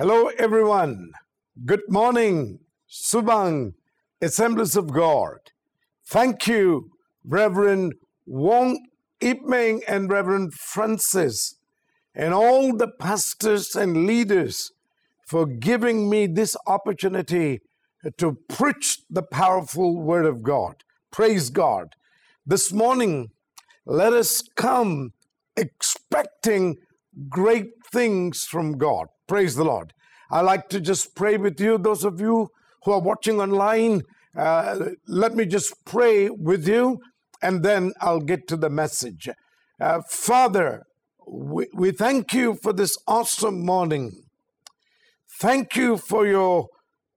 Hello, everyone. Good morning, Subang, Assemblies of God. Thank you, Reverend Wong Ipmeng and Reverend Francis, and all the pastors and leaders for giving me this opportunity to preach the powerful Word of God. Praise God. This morning, let us come expecting great things from God. Praise the Lord. I like to just pray with you, those of you who are watching online. Uh, let me just pray with you and then I'll get to the message. Uh, Father, we, we thank you for this awesome morning. Thank you for your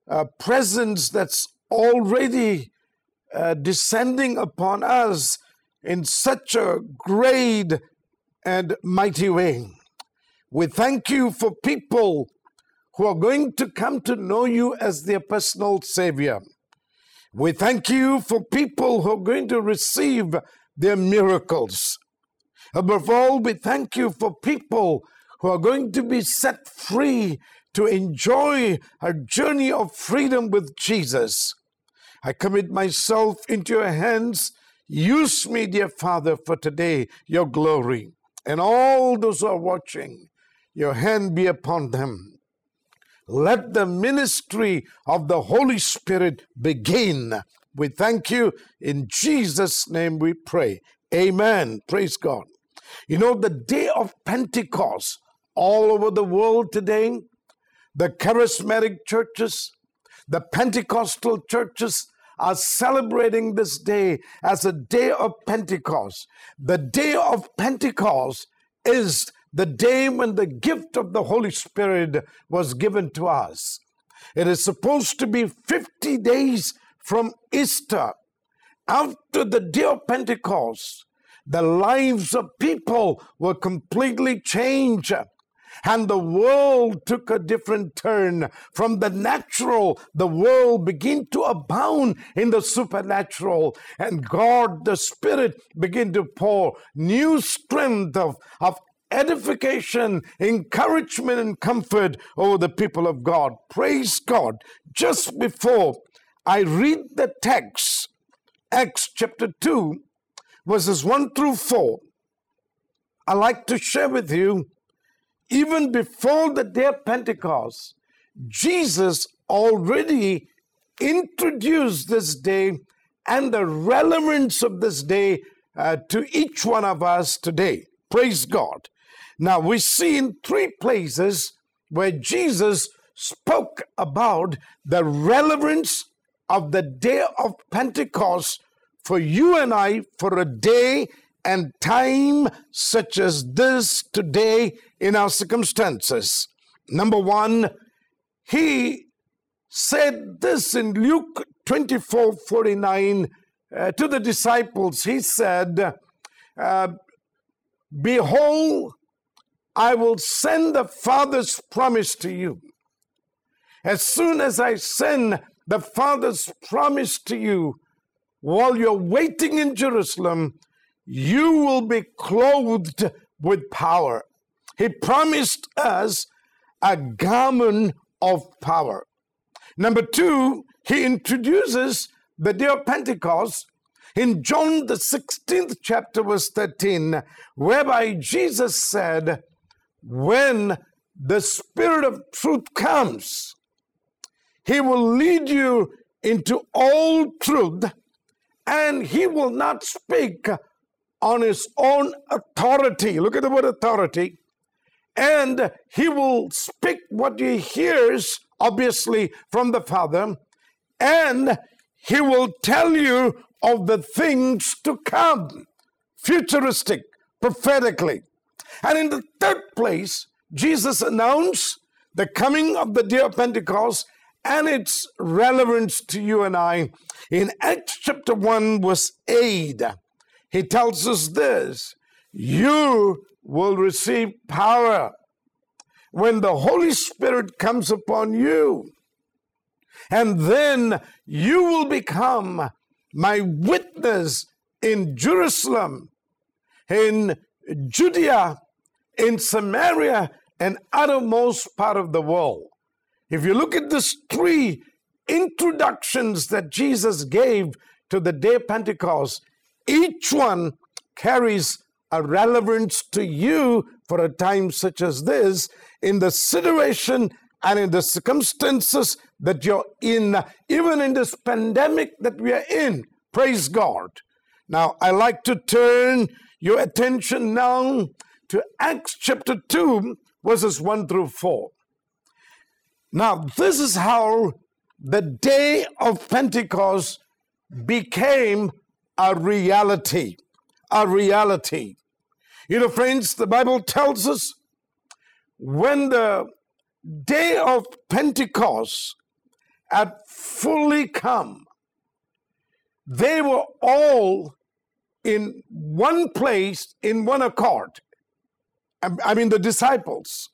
uh, presence that's already uh, descending upon us in such a great and mighty way. We thank you for people who are going to come to know you as their personal Savior. We thank you for people who are going to receive their miracles. Above all, we thank you for people who are going to be set free to enjoy a journey of freedom with Jesus. I commit myself into your hands. Use me, dear Father, for today, your glory. And all those who are watching, your hand be upon them. Let the ministry of the Holy Spirit begin. We thank you. In Jesus' name we pray. Amen. Praise God. You know, the day of Pentecost all over the world today, the charismatic churches, the Pentecostal churches are celebrating this day as a day of Pentecost. The day of Pentecost is the day when the gift of the Holy Spirit was given to us. It is supposed to be 50 days from Easter. After the day of Pentecost, the lives of people were completely changed. And the world took a different turn. From the natural, the world began to abound in the supernatural. And God, the Spirit, began to pour new strength of, of edification, encouragement, and comfort over the people of God. Praise God. Just before I read the text, Acts chapter 2, verses 1 through 4, I like to share with you, even before the day of Pentecost, Jesus already introduced this day and the relevance of this day uh, to each one of us today. Praise God. Now, we see in three places where Jesus spoke about the relevance of the day of Pentecost for you and I for a day and time such as this today in our circumstances. Number one, he said this in Luke 24 49 uh, to the disciples. He said, uh, Behold, I will send the Father's promise to you. As soon as I send the Father's promise to you, while you're waiting in Jerusalem, you will be clothed with power. He promised us a garment of power. Number two, he introduces the day of Pentecost in John, the 16th chapter, verse 13, whereby Jesus said, when the Spirit of truth comes, He will lead you into all truth, and He will not speak on His own authority. Look at the word authority. And He will speak what He hears, obviously, from the Father, and He will tell you of the things to come, futuristic, prophetically. And in the third place, Jesus announced the coming of the day of Pentecost and its relevance to you and I. In Acts chapter 1, verse 8, he tells us this You will receive power when the Holy Spirit comes upon you. And then you will become my witness in Jerusalem, in Judea, in Samaria, and uttermost part of the world. If you look at these three introductions that Jesus gave to the day of Pentecost, each one carries a relevance to you for a time such as this in the situation and in the circumstances that you're in, even in this pandemic that we are in. Praise God. Now, I like to turn your attention now to Acts chapter 2, verses 1 through 4. Now, this is how the day of Pentecost became a reality. A reality. You know, friends, the Bible tells us when the day of Pentecost had fully come, they were all in one place, in one accord. I mean, the disciples.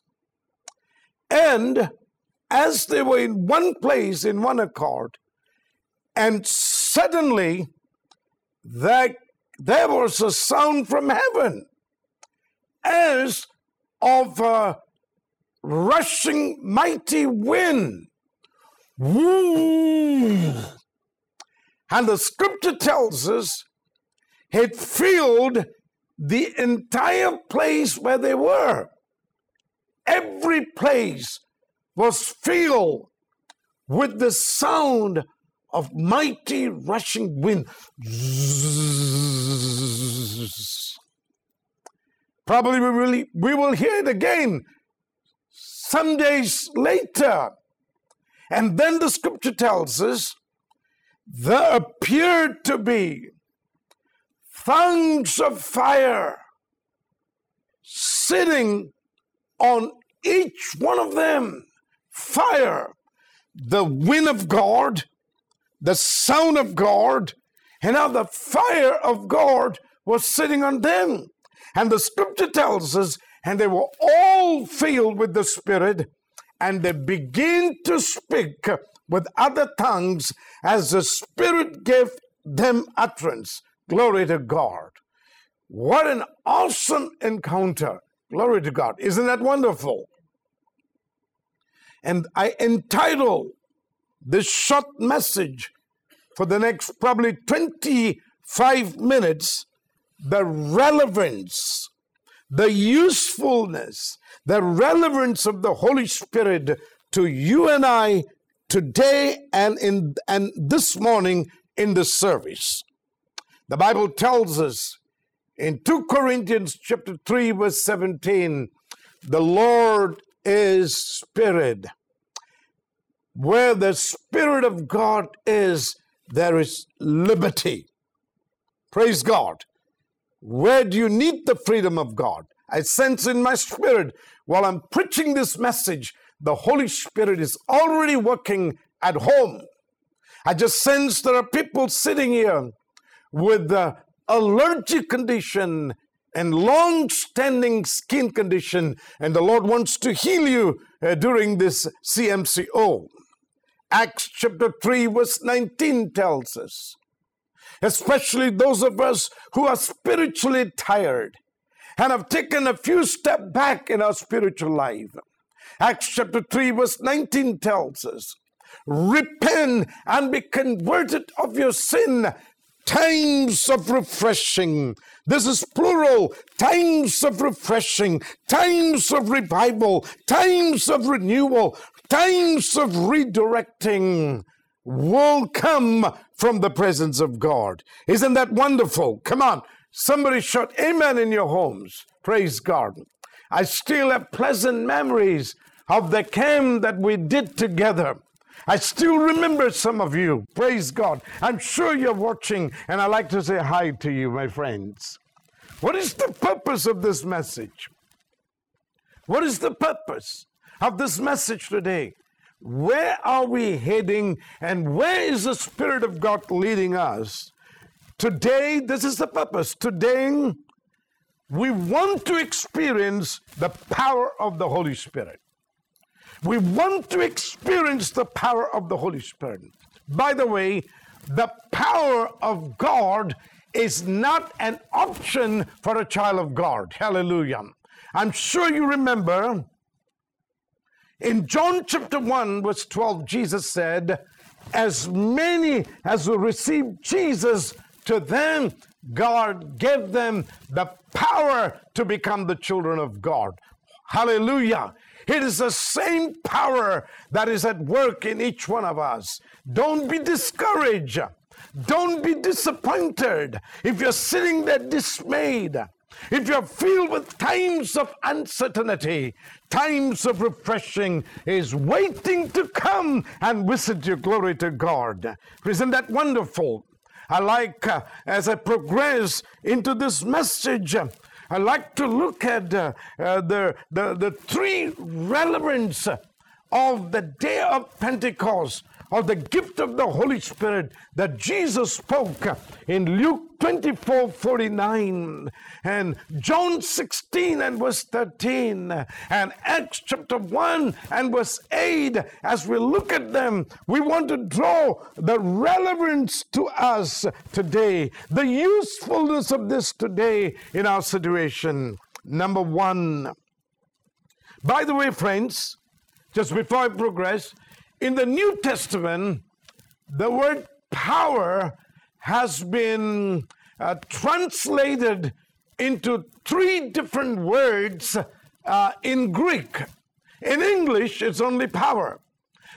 And as they were in one place, in one accord, and suddenly there, there was a sound from heaven as of a rushing mighty wind. Woo! And the scripture tells us it filled the entire place where they were. Every place was filled with the sound of mighty rushing wind. Probably we will, we will hear it again some days later. And then the scripture tells us there appeared to be tongues of fire sitting on each one of them. Fire, the wind of God, the sound of God, and now the fire of God was sitting on them. And the scripture tells us, and they were all filled with the Spirit, and they begin to speak with other tongues as the Spirit gave them utterance. Glory to God. What an awesome encounter. Glory to God. Isn't that wonderful? And I entitle this short message for the next probably 25 minutes the relevance, the usefulness, the relevance of the Holy Spirit to you and I today and in and this morning in the service. The Bible tells us in 2 Corinthians chapter 3 verse 17, the Lord is spirit. Where the spirit of God is, there is liberty. Praise God. Where do you need the freedom of God? I sense in my spirit while I'm preaching this message, the Holy Spirit is already working at home. I just sense there are people sitting here with allergic condition and long standing skin condition, and the Lord wants to heal you uh, during this CMCO. Acts chapter 3, verse 19 tells us especially those of us who are spiritually tired and have taken a few steps back in our spiritual life. Acts chapter 3, verse 19 tells us, Repent and be converted of your sin. Times of refreshing. This is plural. Times of refreshing, times of revival, times of renewal, times of redirecting will come from the presence of God. Isn't that wonderful? Come on. Somebody shout amen in your homes. Praise God. I still have pleasant memories of the camp that we did together. I still remember some of you. Praise God. I'm sure you're watching, and I'd like to say hi to you, my friends. What is the purpose of this message? What is the purpose of this message today? Where are we heading and where is the Spirit of God leading us? Today, this is the purpose. Today, we want to experience the power of the Holy Spirit. We want to experience the power of the Holy Spirit. By the way, the power of God is not an option for a child of God. Hallelujah. I'm sure you remember In John chapter 1, verse 12, Jesus said, As many as will receive Jesus, to them God gave them the power to become the children of God. Hallelujah. It is the same power that is at work in each one of us. Don't be discouraged. Don't be disappointed if you're sitting there dismayed. If you're filled with times of uncertainty, times of refreshing is waiting to come and visit your Glory to God. Isn't that wonderful? I like, uh, as I progress into this message, I like to look at uh, uh, the, the, the three relevance of the day of Pentecost of the gift of the Holy Spirit that Jesus spoke in Luke 24 49 and John 16 and verse 13 and Acts chapter 1 and verse 8. As we look at them, we want to draw the relevance to us today, the usefulness of this today in our situation. Number one. By the way, friends, just before I progress, in the New Testament, the word power has been uh, translated into three different words uh, in Greek. In English, it's only power.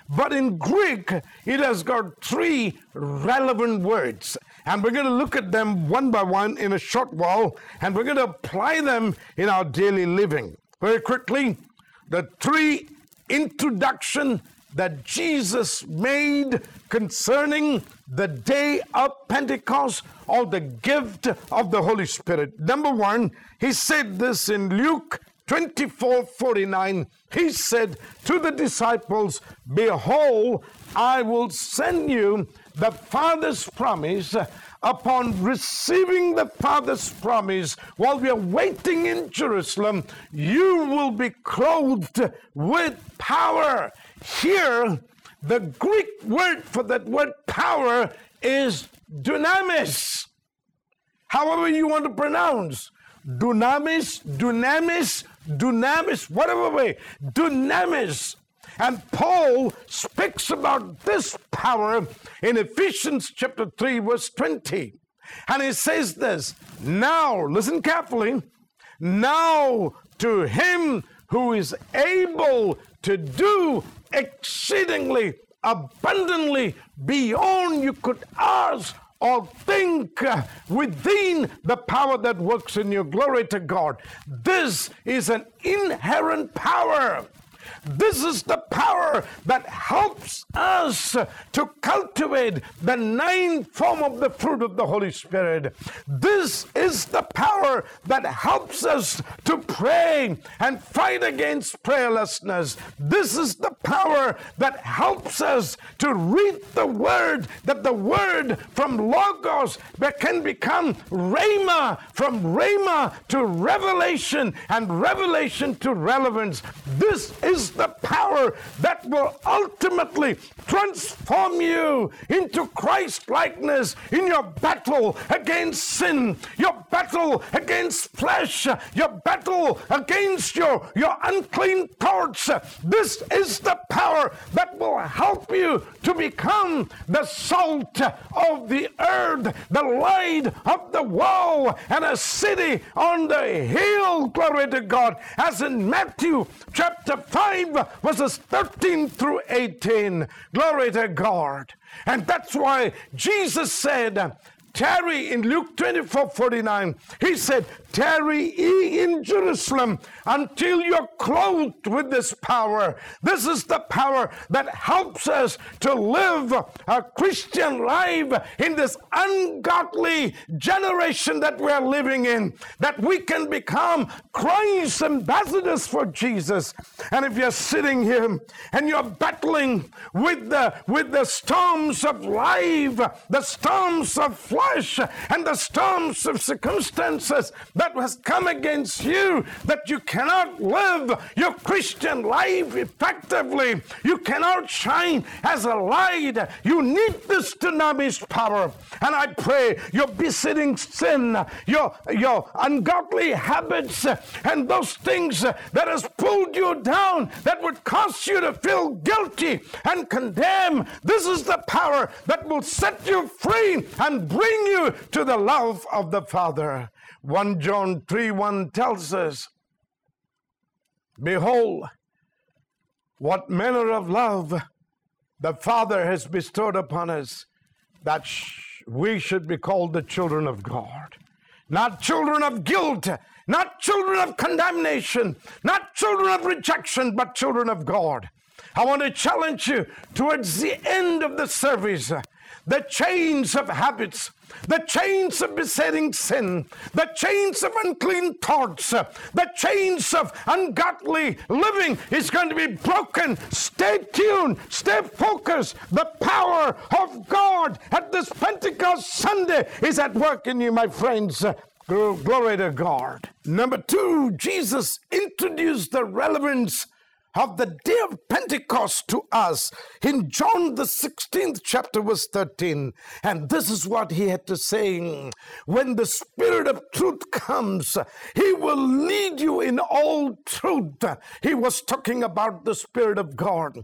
But in Greek, it has got three relevant words. And we're going to look at them one by one in a short while, and we're going to apply them in our daily living. Very quickly, the three introduction that Jesus made concerning the day of Pentecost or the gift of the Holy Spirit. Number one, he said this in Luke 24 49. He said to the disciples, Behold, I will send you the Father's promise. Upon receiving the Father's promise, while we are waiting in Jerusalem, you will be clothed with power. Here, the Greek word for that word power is dunamis. However, you want to pronounce dunamis, dunamis, dunamis, whatever way, dunamis. And Paul speaks about this power in Ephesians chapter 3, verse 20. And he says this Now, listen carefully, now to him who is able to do exceedingly abundantly beyond you could ask or think within the power that works in you. Glory to God. This is an inherent power. This is the power that helps us to cultivate the nine form of the fruit of the Holy Spirit. This is the power that helps us to pray and fight against prayerlessness. This is the power that helps us to read the word, that the word from Logos can become Rhema, from Rhema to revelation, and revelation to relevance. This is the power that will ultimately transform you into Christ likeness in your battle against sin, your battle against flesh, your battle against your, your unclean thoughts. This is the power that will help you to become the salt of the earth, the light of the world, and a city on the hill. Glory to God. As in Matthew chapter 5, verses 13 through 18. Glory to God. And that's why Jesus said, tarry in Luke 24 49. He said, Tarry ye in Jerusalem until you're clothed with this power. This is the power that helps us to live a Christian life in this ungodly generation that we're living in, that we can become Christ's ambassadors for Jesus. And if you're sitting here and you're battling with the with the storms of life, the storms of life, flesh and the storms of circumstances that has come against you, that you cannot live your Christian life effectively. You cannot shine as a light. You need this dynamis power. And I pray your besetting sin, your, your ungodly habits, and those things that has pulled you down, that would cause you to feel guilty and condemn. This is the power that will set you free and bring you to the love of the Father. 1 John 3 1 tells us, Behold, what manner of love the Father has bestowed upon us that we should be called the children of God. Not children of guilt, not children of condemnation, not children of rejection, but children of God. I want to challenge you towards the end of the service. The chains of habits, the chains of besetting sin, the chains of unclean thoughts, the chains of ungodly living is going to be broken. Stay tuned, stay focused. The power of God at this Pentecost Sunday is at work in you, my friends. Glory to God. Number two, Jesus introduced the relevance of the day of Pentecost to us in John the 16th chapter, verse 13. And this is what he had to say When the Spirit of truth comes, he will lead you in all truth. He was talking about the Spirit of God,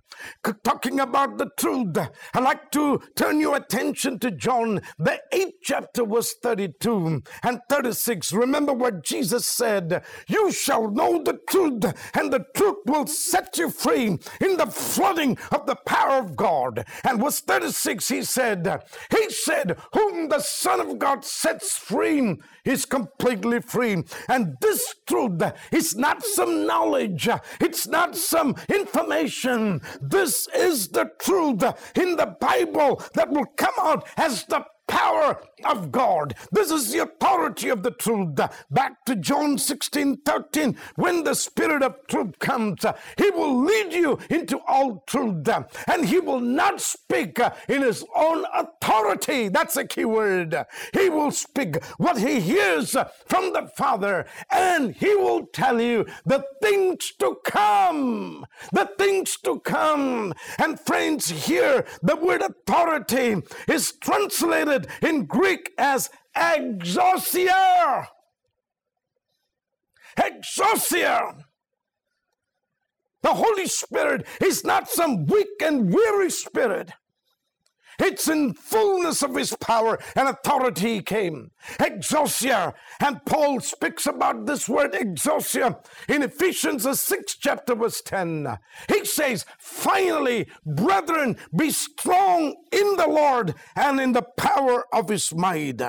talking about the truth. I'd like to turn your attention to John, the 8th chapter, verse 32 and 36. Remember what Jesus said You shall know the truth, and the truth will set set you free in the flooding of the power of God. And verse 36, he said, He said, Whom the Son of God sets free is completely free. And this truth is not some knowledge, it's not some information. This is the truth in the Bible that will come out as the power of God. This is the authority of the truth. Back to John 16 13. When the Spirit of truth comes, He will lead you into all truth and He will not speak in His own authority. That's a key word. He will speak what He hears from the Father and He will tell you the things to come. The things to come. And friends, here the word authority is translated translated in Greek as exousia. Exousia. The Holy Spirit is not some weak and weary spirit. It's in fullness of his power and authority he came. Exousia. And Paul speaks about this word exousia in Ephesians, the sixth chapter, verse 10. He says, Finally, brethren, be strong in the Lord and in the power of his might.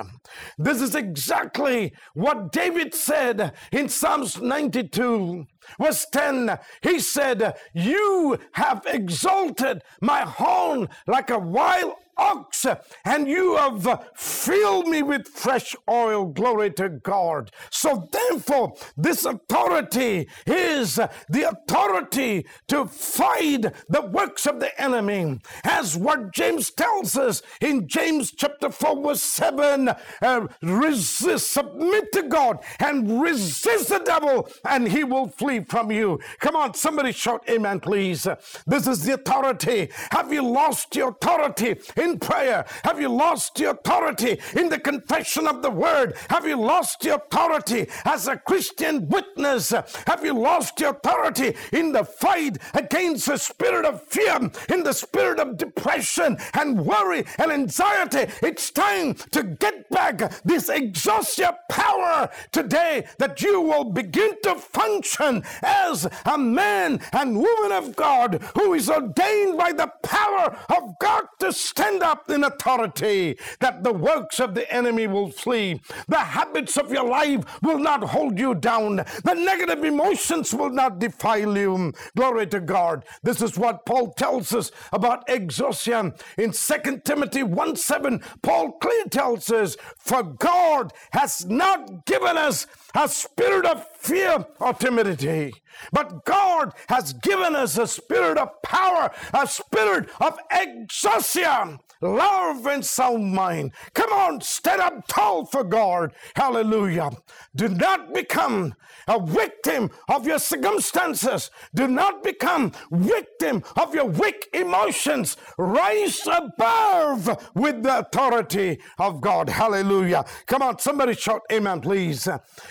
This is exactly what David said in Psalms 92. Verse 10, he said, You have exalted my horn like a wild ox, and you have filled me with fresh oil. Glory to God. So, therefore, this authority is the authority to fight the works of the enemy, as what James tells us in James chapter 4, verse 7 uh, resist, submit to God, and resist the devil, and he will flee from you. Come on, somebody shout amen, please. This is the authority. Have you lost your authority in prayer? Have you lost your authority in the confession of the word? Have you lost your authority as a Christian witness? Have you lost your authority in the fight against the spirit of fear, in the spirit of depression and worry and anxiety? It's time to get back this exousia power today that you will begin to function as a man and woman of God who is ordained by the power of God to stand up in authority, that the works of the enemy will flee. The habits of your life will not hold you down. The negative emotions will not defile you. Glory to God. This is what Paul tells us about exousia in 2 Timothy 1 7. Paul clearly tells us, For God has not given us a spirit of fear or timidity. But God has given us a spirit of power, a spirit of exousia, love and sound mind. Come on, stand up tall for God. Hallelujah. Do not become a victim of your circumstances. Do not become victim of your weak emotions. Rise above with the authority of God. Hallelujah. Come on, somebody shout amen, please.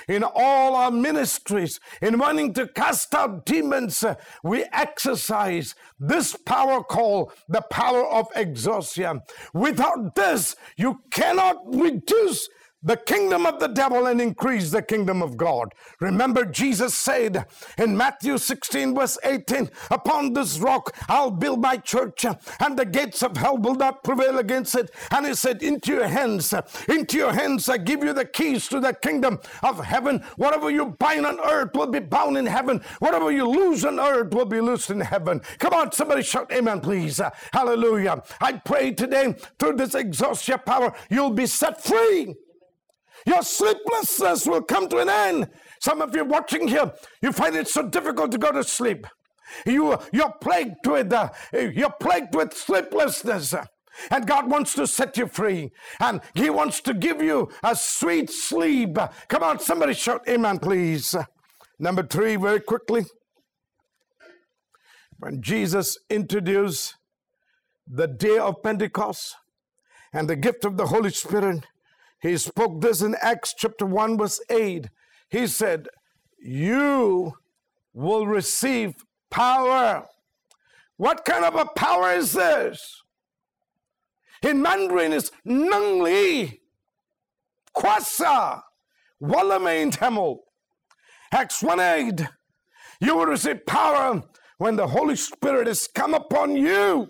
In all our ministries, in wanting to cast out demons, we exercise this power called the power of exousia. Without this, you cannot reduce the kingdom of the devil and increase the kingdom of God. Remember, Jesus said in Matthew 16, verse 18, Upon this rock I'll build my church, and the gates of hell will not prevail against it. And he said, Into your hands, into your hands, I give you the keys to the kingdom of heaven. Whatever you bind on earth will be bound in heaven. Whatever you lose on earth will be loosed in heaven. Come on, somebody shout amen, please. Hallelujah. I pray today through this exousia power, you'll be set free. Your sleeplessness will come to an end. Some of you watching here, you find it so difficult to go to sleep. You, you're plagued with, uh, you're plagued with sleeplessness. And God wants to set you free. And He wants to give you a sweet sleep. Come on, somebody shout amen, please. Number three, very quickly. When Jesus introduced the day of Pentecost and the gift of the Holy Spirit, he spoke this in Acts chapter 1, verse 8. He said, You will receive power. What kind of a power is this? In Mandarin, it's Nung Li, Kwasa, Walame in Tamil. Acts 1 8. You will receive power when the Holy Spirit has come upon you.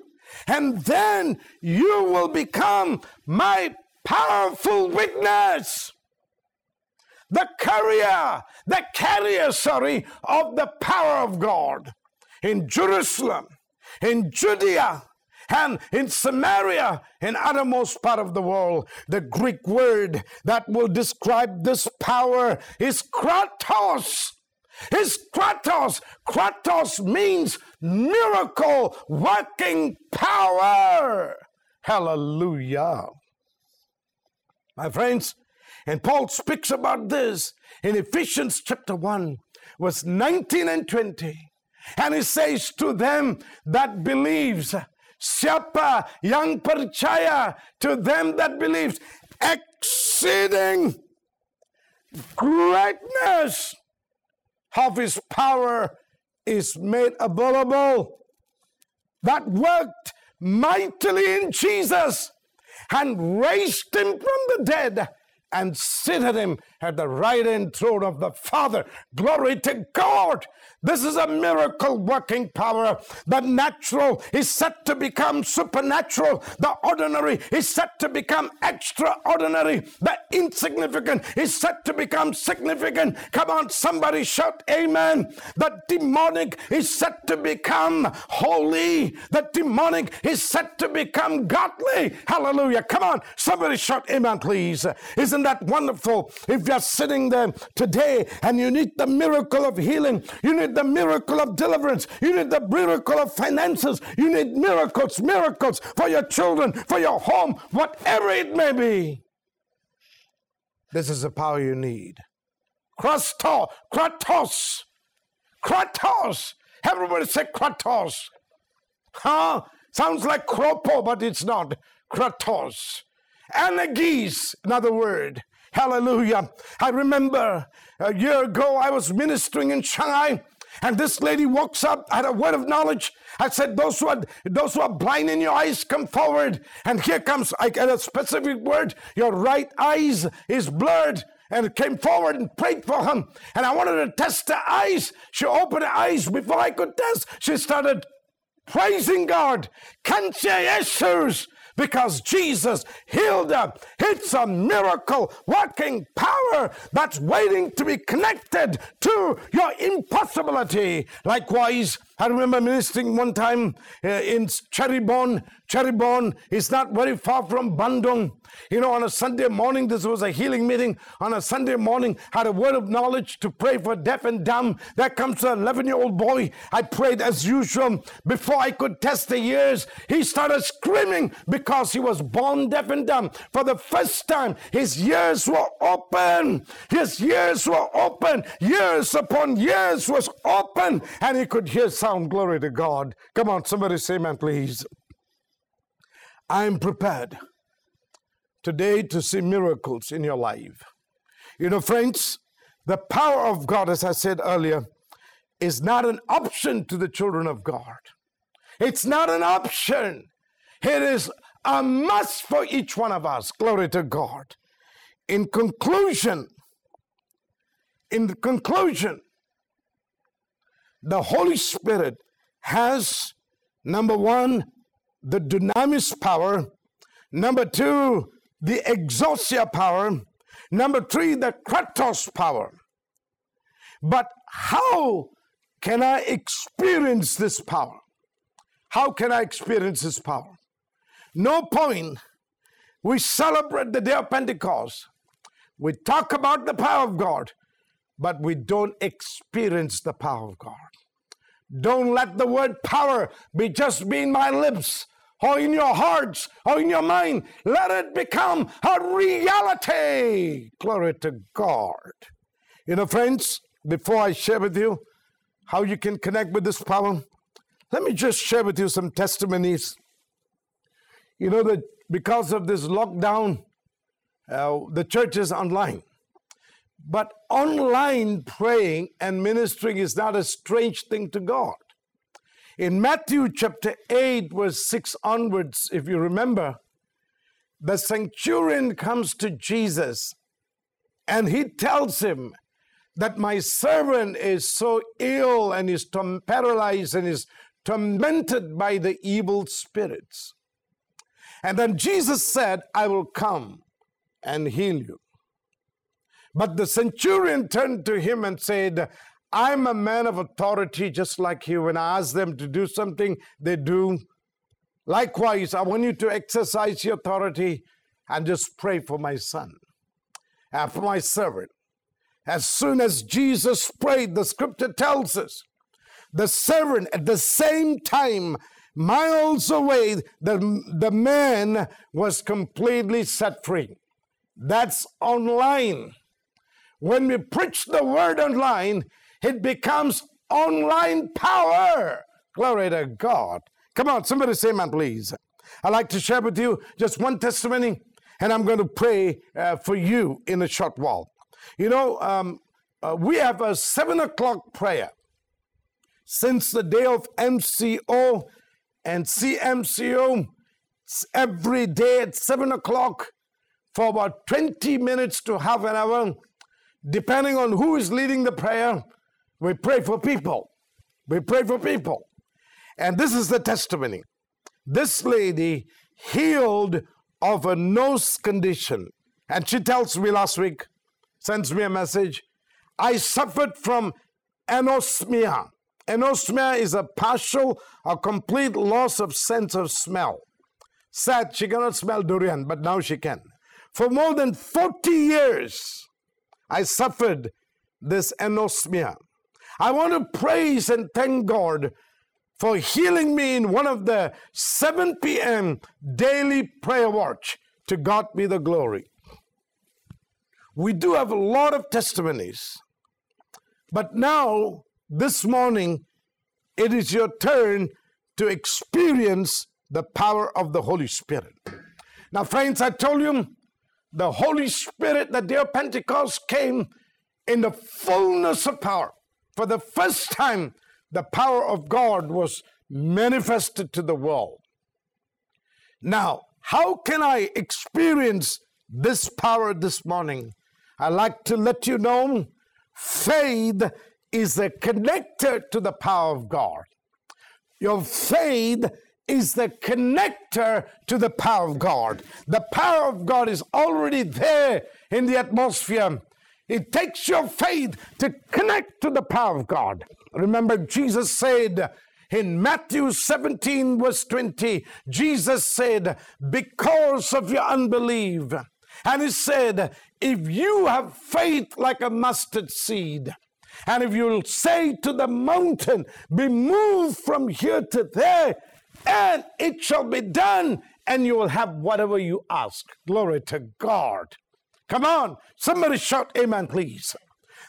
And then you will become my powerful witness, the carrier, the carrier, sorry, of the power of God in Jerusalem, in Judea, and in Samaria, in uttermost part of the world. The Greek word that will describe this power is kratos. Is kratos. Kratos means miracle working power. Hallelujah. My friends, and Paul speaks about this in Ephesians chapter 1, verse 19 and 20. And he says to them that believes, Siapa yang to them that believes, exceeding greatness of his power is made available. That worked mightily in Jesus and raised him from the dead and seated him at the right hand throne of the Father. Glory to God. This is a miracle working power. The natural is set to become supernatural. The ordinary is set to become extraordinary. The insignificant is set to become significant. Come on, somebody shout amen. The demonic is set to become holy. The demonic is set to become godly. Hallelujah. Come on, somebody shout amen, please. Isn't that wonderful? If you're sitting there today and you need the miracle of healing, you need the miracle of deliverance. You need the miracle of finances. You need miracles, miracles for your children, for your home, whatever it may be. This is the power you need. Kratos, Kratos, Kratos. Everybody say Kratos. Huh? Sounds like Kropo, but it's not. Kratos. Anagis, another word. Hallelujah. I remember a year ago I was ministering in Shanghai and this lady walks up, had a word of knowledge. I said, those who are those who are blind in your eyes, come forward. And here comes I get a specific word. Your right eyes is blurred. And came forward and prayed for him. And I wanted to test her eyes. She opened her eyes before I could test. She started praising God. Can't say Jesus because Jesus healed them. It's a miracle working power that's waiting to be connected to your impossibility. Likewise, I remember ministering one time uh, in Cirebon. Cirebon is not very far from Bandung. You know, on a Sunday morning, this was a healing meeting. On a Sunday morning, had a word of knowledge to pray for deaf and dumb. There comes an 11 year old boy. I prayed as usual. Before I could test the ears, he started screaming because he was born deaf and dumb. For the first time, his ears were open. His ears were open. Years upon years was open, and he could hear sound. Glory to God. Come on, somebody say amen, please. I'm prepared today to see miracles in your life. You know, friends, the power of God, as I said earlier, is not an option to the children of God. It's not an option. It is a must for each one of us. Glory to God. In conclusion, in conclusion, the Holy Spirit has number one, the dunamis power, number two, the exousia power, number three, the kratos power. But how can I experience this power? How can I experience this power? No point. We celebrate the day of Pentecost. We talk about the power of God, but we don't experience the power of God. Don't let the word power be just be in my lips or in your hearts or in your mind. Let it become a reality. Glory to God. You know, friends, before I share with you how you can connect with this power, let me just share with you some testimonies. You know that because of this lockdown, uh, the church is online. But online praying and ministering is not a strange thing to God. In Matthew chapter 8, verse 6 onwards, if you remember, the centurion comes to Jesus and he tells him that my servant is so ill and is paralyzed and is tormented by the evil spirits. And then Jesus said, I will come and heal you. But the centurion turned to him and said, I'm a man of authority just like you. When I ask them to do something, they do. Likewise, I want you to exercise your authority and just pray for my son and for my servant. As soon as Jesus prayed, the scripture tells us the servant at the same time, miles away, the, the man was completely set free. That's online. When we preach the word online, it becomes online power. Glory to God. Come on, somebody say amen, please. I'd like to share with you just one testimony, and I'm going to pray uh, for you in a short while. You know, um, uh, we have a seven o'clock prayer since the day of MCO and CMCO every day at seven o'clock for about 20 minutes to half an hour, depending on who is leading the prayer. We pray for people. We pray for people. And this is the testimony. This lady healed of a nose condition. And she tells me last week, sends me a message, I suffered from anosmia. Anosmia is a partial or complete loss of sense of smell. Sad, she cannot smell durian, but now she can. For more than 40 years, I suffered this anosmia. I want to praise and thank God for healing me in one of the 7 p.m. daily prayer watch. To God be the glory. We do have a lot of testimonies. But now, this morning, it is your turn to experience the power of the Holy Spirit. Now, friends, I told you the Holy Spirit, the day of Pentecost, came in the fullness of power. For the first time, the power of God was manifested to the world. Now, how can I experience this power this morning? I like to let you know faith is the connector to the power of God. Your faith is the connector to the power of God. The power of God is already there in the atmosphere. It takes your faith to connect to the power of God. Remember, Jesus said, In Matthew 17, verse 20, Jesus said, Because of your unbelief, and he said, If you have faith like a mustard seed, and if you'll say to the mountain, Be moved from here to there, and it shall be done, and you will have whatever you ask. Glory to God. Come on, somebody shout amen, please.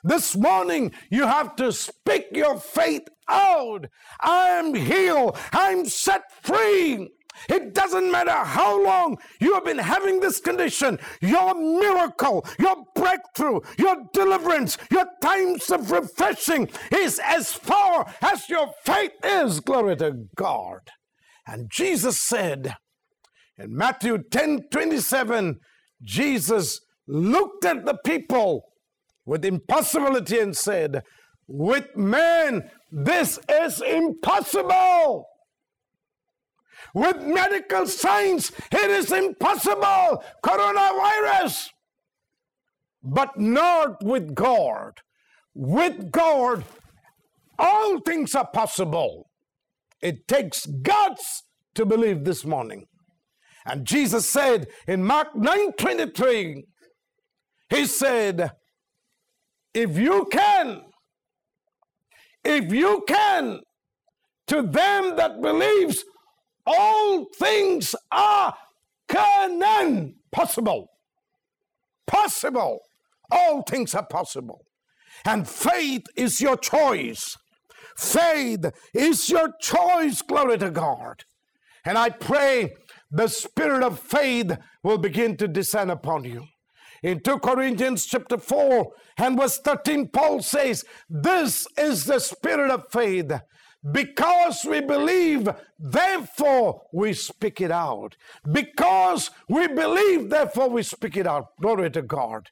This morning, you have to speak your faith out. I am healed. I'm set free. It doesn't matter how long you have been having this condition, your miracle, your breakthrough, your deliverance, your times of refreshing is as far as your faith is. Glory to God. And Jesus said in Matthew 10 27, Jesus looked at the people with impossibility and said, With man, this is impossible. With medical science, it is impossible. Coronavirus. But not with God. With God, all things are possible. It takes guts to believe this morning. And Jesus said in Mark 9 23, He said, If you can, if you can, to them that believes, all things are canon possible. Possible. All things are possible. And faith is your choice. Faith is your choice. Glory to God. And I pray the spirit of faith will begin to descend upon you. In 2 Corinthians chapter 4 and verse 13, Paul says, This is the spirit of faith. Because we believe, therefore we speak it out. Because we believe, therefore we speak it out. Glory to God.